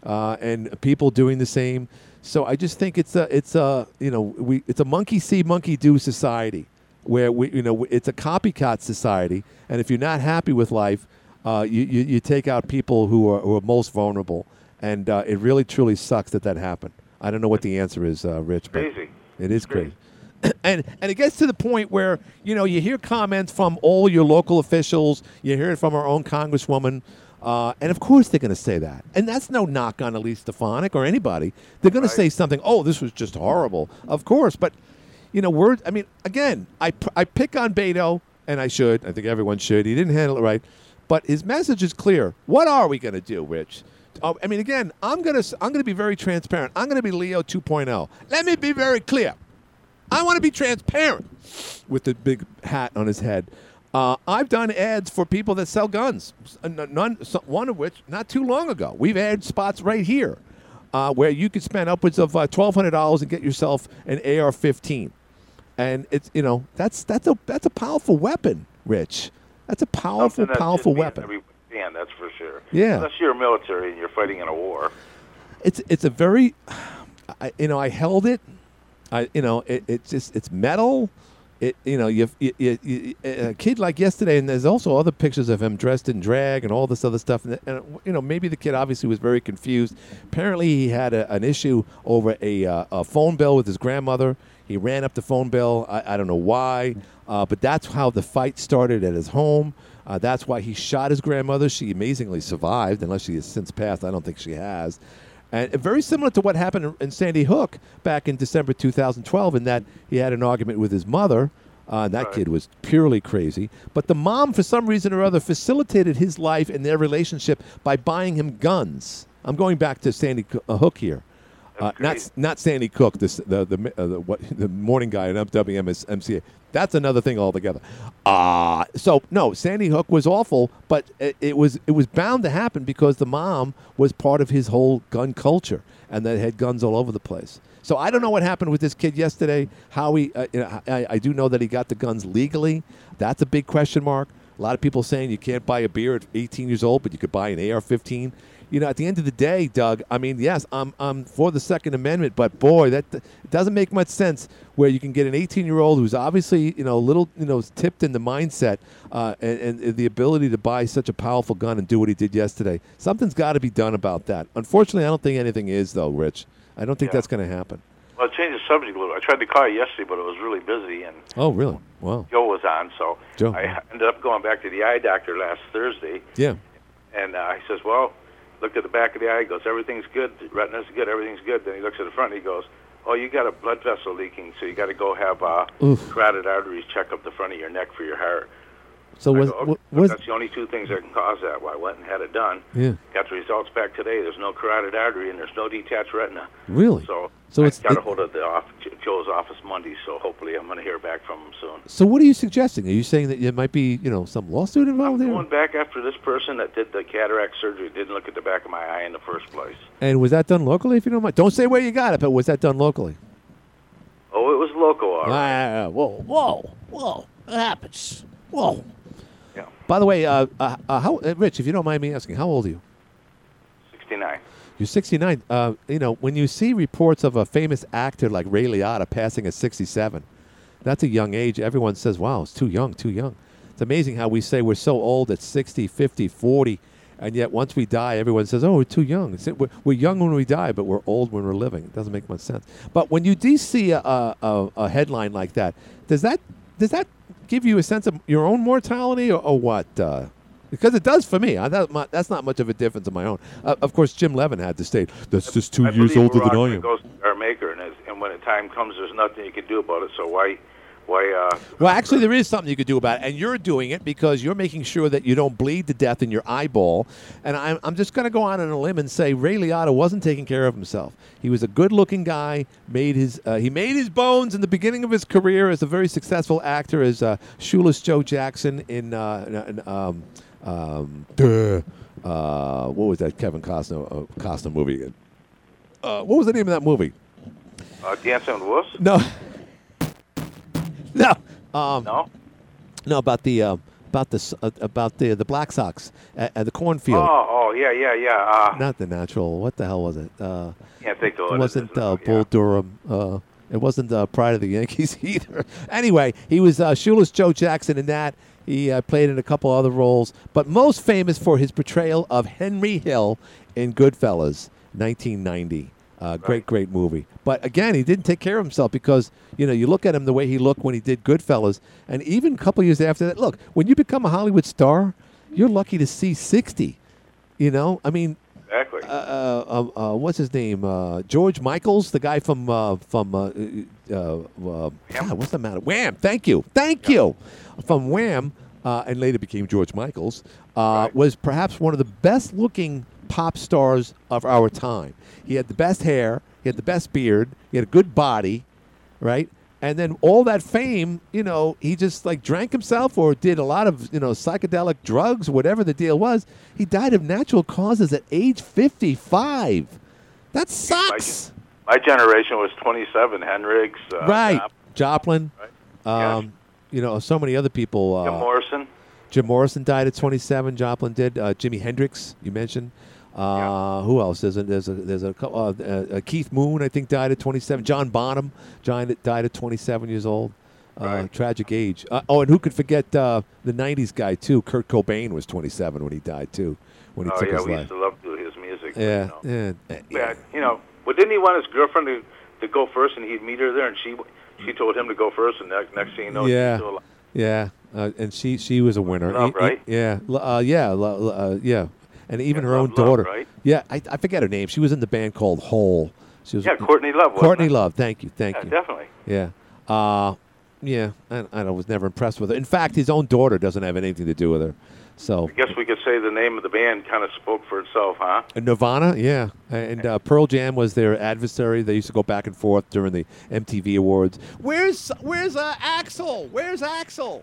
uh, and people doing the same. So I just think it's a it's a you know we it's a monkey see monkey do society where we you know it's a copycat society, and if you're not happy with life, uh, you, you you take out people who are, who are most vulnerable, and uh, it really truly sucks that that happened. I don't know what the answer is, uh, Rich. But Crazy. It is crazy. and and it gets to the point where you know you hear comments from all your local officials, you hear it from our own congresswoman, uh, and of course they're going to say that. And that's no knock on Elise Stefanik or anybody. They're going to say something. Oh, this was just horrible. Of course, but you know, words. I mean, again, I I pick on Beto, and I should. I think everyone should. He didn't handle it right, but his message is clear. What are we going to do, Rich? Oh, I mean, again, I'm gonna I'm gonna be very transparent. I'm gonna be Leo 2.0. Let me be very clear. I want to be transparent with the big hat on his head. Uh, I've done ads for people that sell guns. None, one of which not too long ago. We've had spots right here uh, where you could spend upwards of uh, twelve hundred dollars and get yourself an AR-15, and it's you know that's that's a that's a powerful weapon, Rich. That's a powerful, that powerful should be in weapon. every hand, that's for sure. Yeah. Unless you're military and you're fighting in a war. it's it's a very I, you know I held it I you know it, it's just it's metal it you know you, you, you, you a kid like yesterday, and there's also other pictures of him dressed in drag and all this other stuff. And, and you know maybe the kid obviously was very confused. Apparently, he had a, an issue over a, uh, a phone bill with his grandmother. He ran up the phone bill. I, I don't know why, uh, but that's how the fight started at his home. Uh, that's why he shot his grandmother. She amazingly survived, unless she has since passed. I don't think she has. And very similar to what happened in- in Sandy Hook back in December 2012, in that he had an argument with his mother. Uh, and that kid was purely crazy. But the mom, for some reason or other, facilitated his life and their relationship by buying him guns. I'm going back to Sandy Hook here. Uh, not not Sandy Cook, this, the the, uh, the what the morning guy in WMCA. That's another thing altogether. Ah, so no, Sandy Hook was awful, but it, it was it was bound to happen because the mom was part of his whole gun culture, and they had guns all over the place. So I don't know what happened with this kid yesterday. How he, uh, you know, I, I do know that he got the guns legally. That's a big question mark. A lot of people saying you can't buy a beer at 18 years old, but you could buy an AR-15. You know, at the end of the day, Doug. I mean, yes, I'm I'm for the Second Amendment, but boy, that it doesn't make much sense where you can get an 18-year-old who's obviously you know a little you know tipped in the mindset uh, and, and the ability to buy such a powerful gun and do what he did yesterday. Something's got to be done about that. Unfortunately, I don't think anything is though, Rich. I don't think Yeah. that's going to happen. Well, change the subject a little. I tried to call you yesterday, but it was really busy, and Oh, really? Wow. Joe was on, so Joe. I ended up going back to the eye doctor last Thursday, Yeah. and uh, he says, "Well, looked at the back of the eye. He goes, everything's good. The retina's good. Everything's good." Then he looks at the front. and He goes, "Oh, you got a blood vessel leaking, so you got to go have uh, Oof. carotid arteries check up the front of your neck for your heart." So was, go, "Okay, was that's the only two things that can cause that. Well, I went and had it done. Yeah. Got the results back today. There's no carotid artery and there's no detached retina. Really? So, So I it's- got a it- hold of the off, Joe's office Monday. So hopefully I'm going to hear back from him soon. so what are you suggesting? Are you saying that there might be you know some lawsuit involved here? Going back after this person that did the cataract surgery didn't look at the back of my eye in the first place. And was that done locally? If you don't mind, don't say where you got it, but was that done locally? Oh, it was local. All right. Ah, whoa, whoa, whoa! It happens. Whoa. Yeah. By the way, uh, uh, uh, how, uh, Rich, if you don't mind me asking, how old are you? 69. You're 69. Uh, you know, when you see reports of a famous actor like Ray Liotta passing at 67, that's a young age. Everyone says, wow, it's too young, too young. It's amazing how we say we're so old at 60, 50, 40, and yet once we die, everyone says, oh, we're too young. We're, we're young when we die, but we're old when we're living. It doesn't make much sense. But when you do see a, a, a, a headline like that, does that does that give you a sense of your own mortality or, or what? Uh, because it does for me. I, that, my, that's not much of a difference of my own. Uh, of course, Jim Levin had to state that's just two I years older than I am. Go to our maker, and, and when the time comes, there's nothing you can do about it. So why, why? Uh, Well, actually, there is something you could do about it, and you're doing it because you're making sure that you don't bleed to death in your eyeball. And I'm, I'm just going to go out on a limb and say Ray Liotta wasn't taking care of himself. He was a good-looking guy. Made his uh, he made his bones in the beginning of his career as a very successful actor as uh, Shoeless Joe Jackson in, uh, in, in, um, um, uh, what was that Kevin Costner uh, Costner movie? Uh, what was the name of that movie? uh, Dancing with Wolves? No. No. Um, no. No, about the uh, about the uh, about the the Black Sox at, at the cornfield. Oh, oh, yeah, yeah, yeah. Uh, Not the natural. What the hell was it? Uh, can't think of it wasn't uh, Bull Durham. Uh, it wasn't uh, Pride of the Yankees either. anyway, he was uh, Shoeless Joe Jackson in that. He uh, played in a couple other roles, but most famous for his portrayal of Henry Hill in Goodfellas, 1990. Uh, great, great movie. But again, he didn't take care of himself because you know you look at him the way he looked when he did Goodfellas, and even a couple years after that. Look, when you become a Hollywood star, you're lucky to see 60. You know, I mean, Exactly. uh, uh, uh, what's his name? Uh, George Michaels, the guy from uh, from uh, uh, uh, God, what's the matter? Wham! Thank you, thank you. From Wham, uh, and later became George Michaels, uh, was perhaps one of the best looking pop stars of our time. He had the best hair, he had the best beard, he had a good body, right? And then all that fame, you know, he just like drank himself or did a lot of, you know, psychedelic drugs, whatever the deal was. He died of natural causes at age 55. That sucks. My generation was 27. Hendrix. Uh, right. Joplin. Um, You know, so many other people. Uh, Jim Morrison. Jim Morrison died at 27. Joplin did. Uh, Jimi Hendrix, you mentioned. Uh, Who else? There's a there's a there's a, cou- uh, uh, Keith Moon, I think, died at 27. John Bonham, died at, died at 27 years old. Uh, Tragic age. Uh, oh, and who could forget uh, the '90s guy too? Kurt Cobain was 27 when he died too. When he oh took yeah, his we life. used to love to his music. Yeah, yeah. Yeah, you know, well, didn't he want his girlfriend to, to go first, and he'd meet her there, and she she told him to go first, and next, next thing you know, yeah, yeah, uh, and she she was a winner. E- right? yeah, uh, yeah, uh, yeah, and even her own Love, daughter. right? Yeah, I, I forget her name. She was in the band called Hole. She was Yeah, Courtney Love, Courtney? Love. Thank you, thank Yeah, you. definitely. Yeah. Uh, yeah, I, I was never impressed with her. In fact, his own daughter doesn't have anything to do with her. So I guess we could say the name of the band kind of spoke for itself, huh? Nirvana, yeah, and uh, Pearl Jam was their adversary. They used to go back and forth during the MTV Awards. Where's Where's uh, Axl? Where's Axl?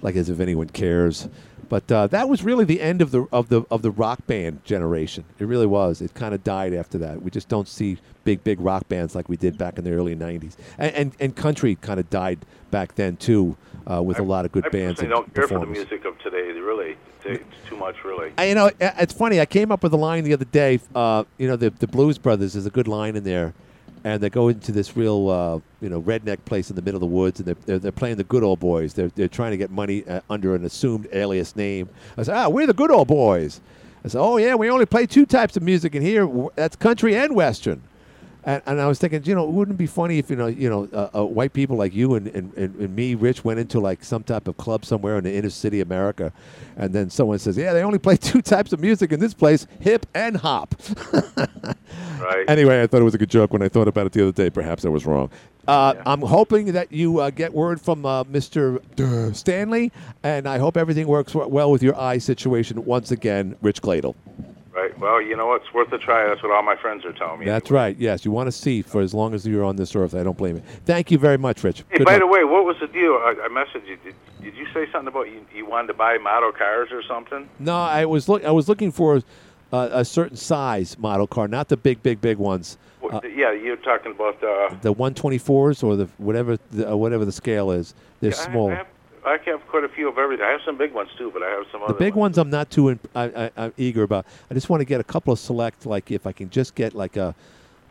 Like as if anyone cares. But uh, that was really the end of the of the of the rock band generation. It really was. It kind of died after that. We just don't see big big rock bands like we did back in the early '90s. And and, and country kind of died back then too, uh, with a lot of good I bands and don't care for the music of today. Really, it's too much, really. I- you know, it's funny. I came up with a line the other day. Uh, you know, the the Blues Brothers is a good line in there, and they go into this real, uh, you know, redneck place in the middle of the woods, and they're, they're, they're playing the good old boys. They're they're trying to get money uh, under an assumed alias name. I said, ah, we're the good old boys. I said, oh yeah, we only play two types of music in here. That's country and western. And, and I was thinking, you know, it wouldn't it be funny if you know, you know, uh, uh, white people like you and, and, and, me, Rich, went into like some type of club somewhere in the inner city America, and then someone says, "Yeah, they only play two types of music in this place: hip and hop." right. Anyway, I thought it was a good joke when I thought about it the other day. Perhaps I was wrong. Uh, I'm hoping that you uh, get word from uh, Mr. Duh Stanley, and I hope everything works well with your eye situation. Once again, Rich Gladle. Right. Well, you know what? It's worth a try. That's what all my friends are telling me. That's right. Yes, you want to see for as long as you're on this earth. I don't blame you. Thank you very much, Rich. Hey, Good by luck. the way, what was the deal? I, I messaged you. Did, did you say something about you, you wanted to buy model cars or something? No, I was look. I was looking for uh, a certain size model car, not the big, big, big ones. Uh, yeah, you're talking about. Uh, the 124s or the whatever the, uh, whatever the scale is. They're yeah, small. I have, I have quite a few of everything. I have some big ones too, but I have some other the big ones I'm not too in, I, I, I'm eager about. I just want to get a couple of select, like if I can just get like a,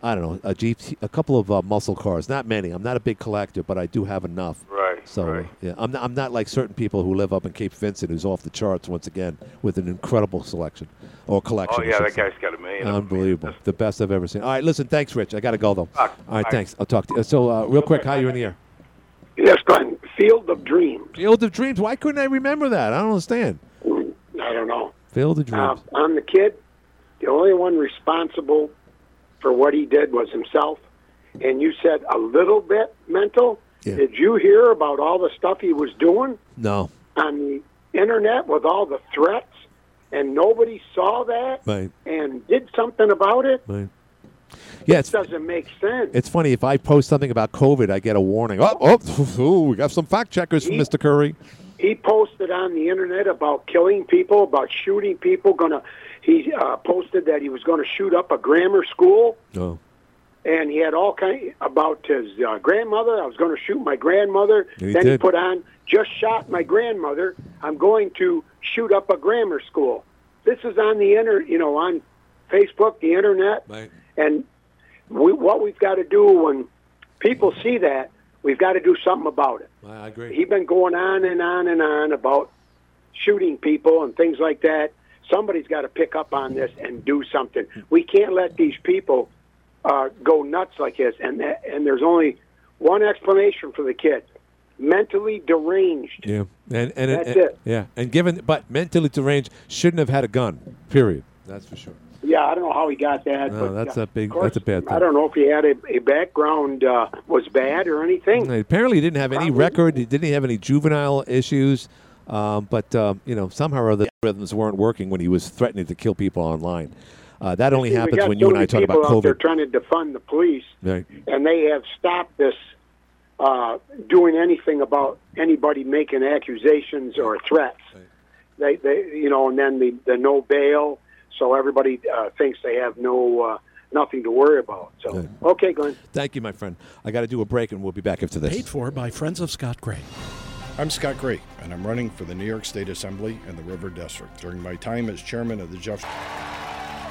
I don't know, a Jeep, a couple of uh, muscle cars. Not many. I'm not a big collector, but I do have enough. Right. So uh, yeah, I'm not, I'm not like certain people who live up in Cape Vincent, who's off the charts once again with an incredible selection or collection. Oh yeah, that say. guy's got a million. Unbelievable. The best I've ever seen. All right, listen, thanks, Rich. I got to go, though. All right, thanks. I'll talk to you. So, uh, real quick, how you in the air? Yes, Glenn. Field of Dreams. Field of Dreams. Why couldn't I remember that? I don't understand. I don't know. Field of Dreams. Uh, on the kid, the only one responsible for what he did was himself. And you said a little bit mental. Yeah. Did you hear about all the stuff he was doing no. on the internet with all the threats? And nobody saw that Right. and did something about it? Right. Yeah, it's, doesn't make sense. it's funny. If I post something about COVID, I get a warning. Oh, oh, ooh, we got some fact checkers from Mr. Curry. he posted on the internet about killing people, about shooting people. Gonna, he uh, posted that he was going to shoot up a grammar school, Oh. and he had all kind about his uh, grandmother. I was going to shoot my grandmother. He then he put on, just shot my grandmother. I'm going to shoot up a grammar school. This is on the inter, you know, on Facebook, the internet, Right. and we, what we've got to do when people see that, we've got to do something about it I agree. he's been going on and on and on about shooting people and things like that. Somebody's got to pick up on this and do something. We can't let these people uh, go nuts like this. And that, and there's only one explanation for the kid: mentally deranged. Yeah, and and, That's and- it. Yeah, and given but mentally deranged shouldn't have had a gun. Period. That's for sure. Yeah, I don't know how he got that. No, but that's uh, a big. course, That's a bad thing. I don't know if he had a, a background uh, was bad or anything. Apparently, he didn't have any Probably. record. He didn't have any juvenile issues. Um, but um, you know, somehow or other, the algorithms weren't working when he was threatening to kill people online. Uh, that only happens when you and I talk about COVID. They're trying to defund the police. Right. and they have stopped this uh, doing anything about anybody making accusations or threats. They, they, you know, and then the, the no bail, so everybody uh, thinks they have no uh, nothing to worry about. So, okay, Glenn. Thank you, my friend. I got to do a break, and we'll be back after this. Paid for by Friends of Scott Gray. I'm Scott Gray, and I'm running for the New York State Assembly in the River District. During my time as chairman of the Jeff.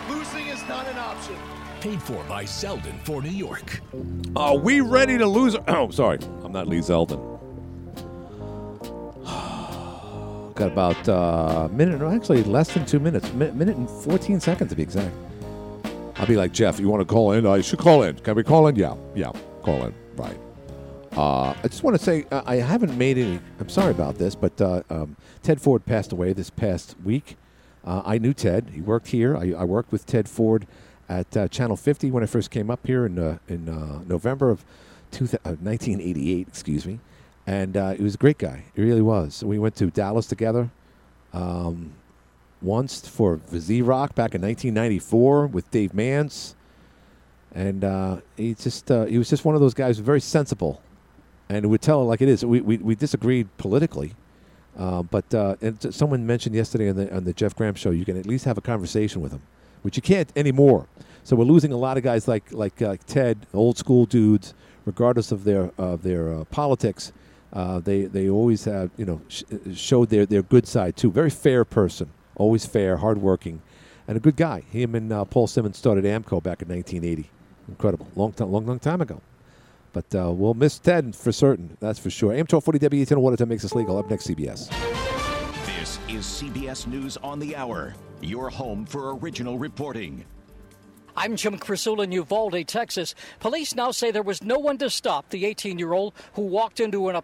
Losing is not an option. Paid for by Zeldin for New York. Are we ready to lose? Oh, sorry, I'm not Lee Zeldin. Got about uh, a minute, no, actually less than two minutes, mi- minute and 14 seconds to be exact. I'll be like, Jeff, you want to call in? I should call in. Can we call in? Yeah, yeah, call in. Right. Uh, I just want to say uh, I haven't made any. I'm sorry about this, but uh, um, Ted Ford passed away this past week. Uh, I knew Ted. He worked here. I, I worked with Ted Ford at uh, Channel 50 when I first came up here in uh, in uh, November of two th- uh, 1988. Excuse me. And uh, he was a great guy. He really was. We went to Dallas together. Um, once for Z Rock back in 1994 with Dave Mans, and uh, he just uh, he was just one of those guys, very sensible, and would tell it like it is. We we, we disagreed politically, uh, but uh, and someone mentioned yesterday on the on the Jeff Graham show, you can at least have a conversation with him, which you can't anymore. So we're losing a lot of guys like like uh, Ted, old school dudes, regardless of their of their politics. Uh, they they always have you know sh- showed their their good side too. Very fair person, always fair, hardworking, and a good guy. Him and uh, Paul Simmons started Amco back in 1980. Incredible, long time, long long time ago. But uh, we'll miss Ted for certain. That's for sure. AM 1240 WATN Watertown makes us legal. Up next, CBS. This is CBS News on the Hour, your home for original reporting. I'm Jim Krasula in Uvalde, Texas. Police now say there was no one to stop the 18 year old who walked into an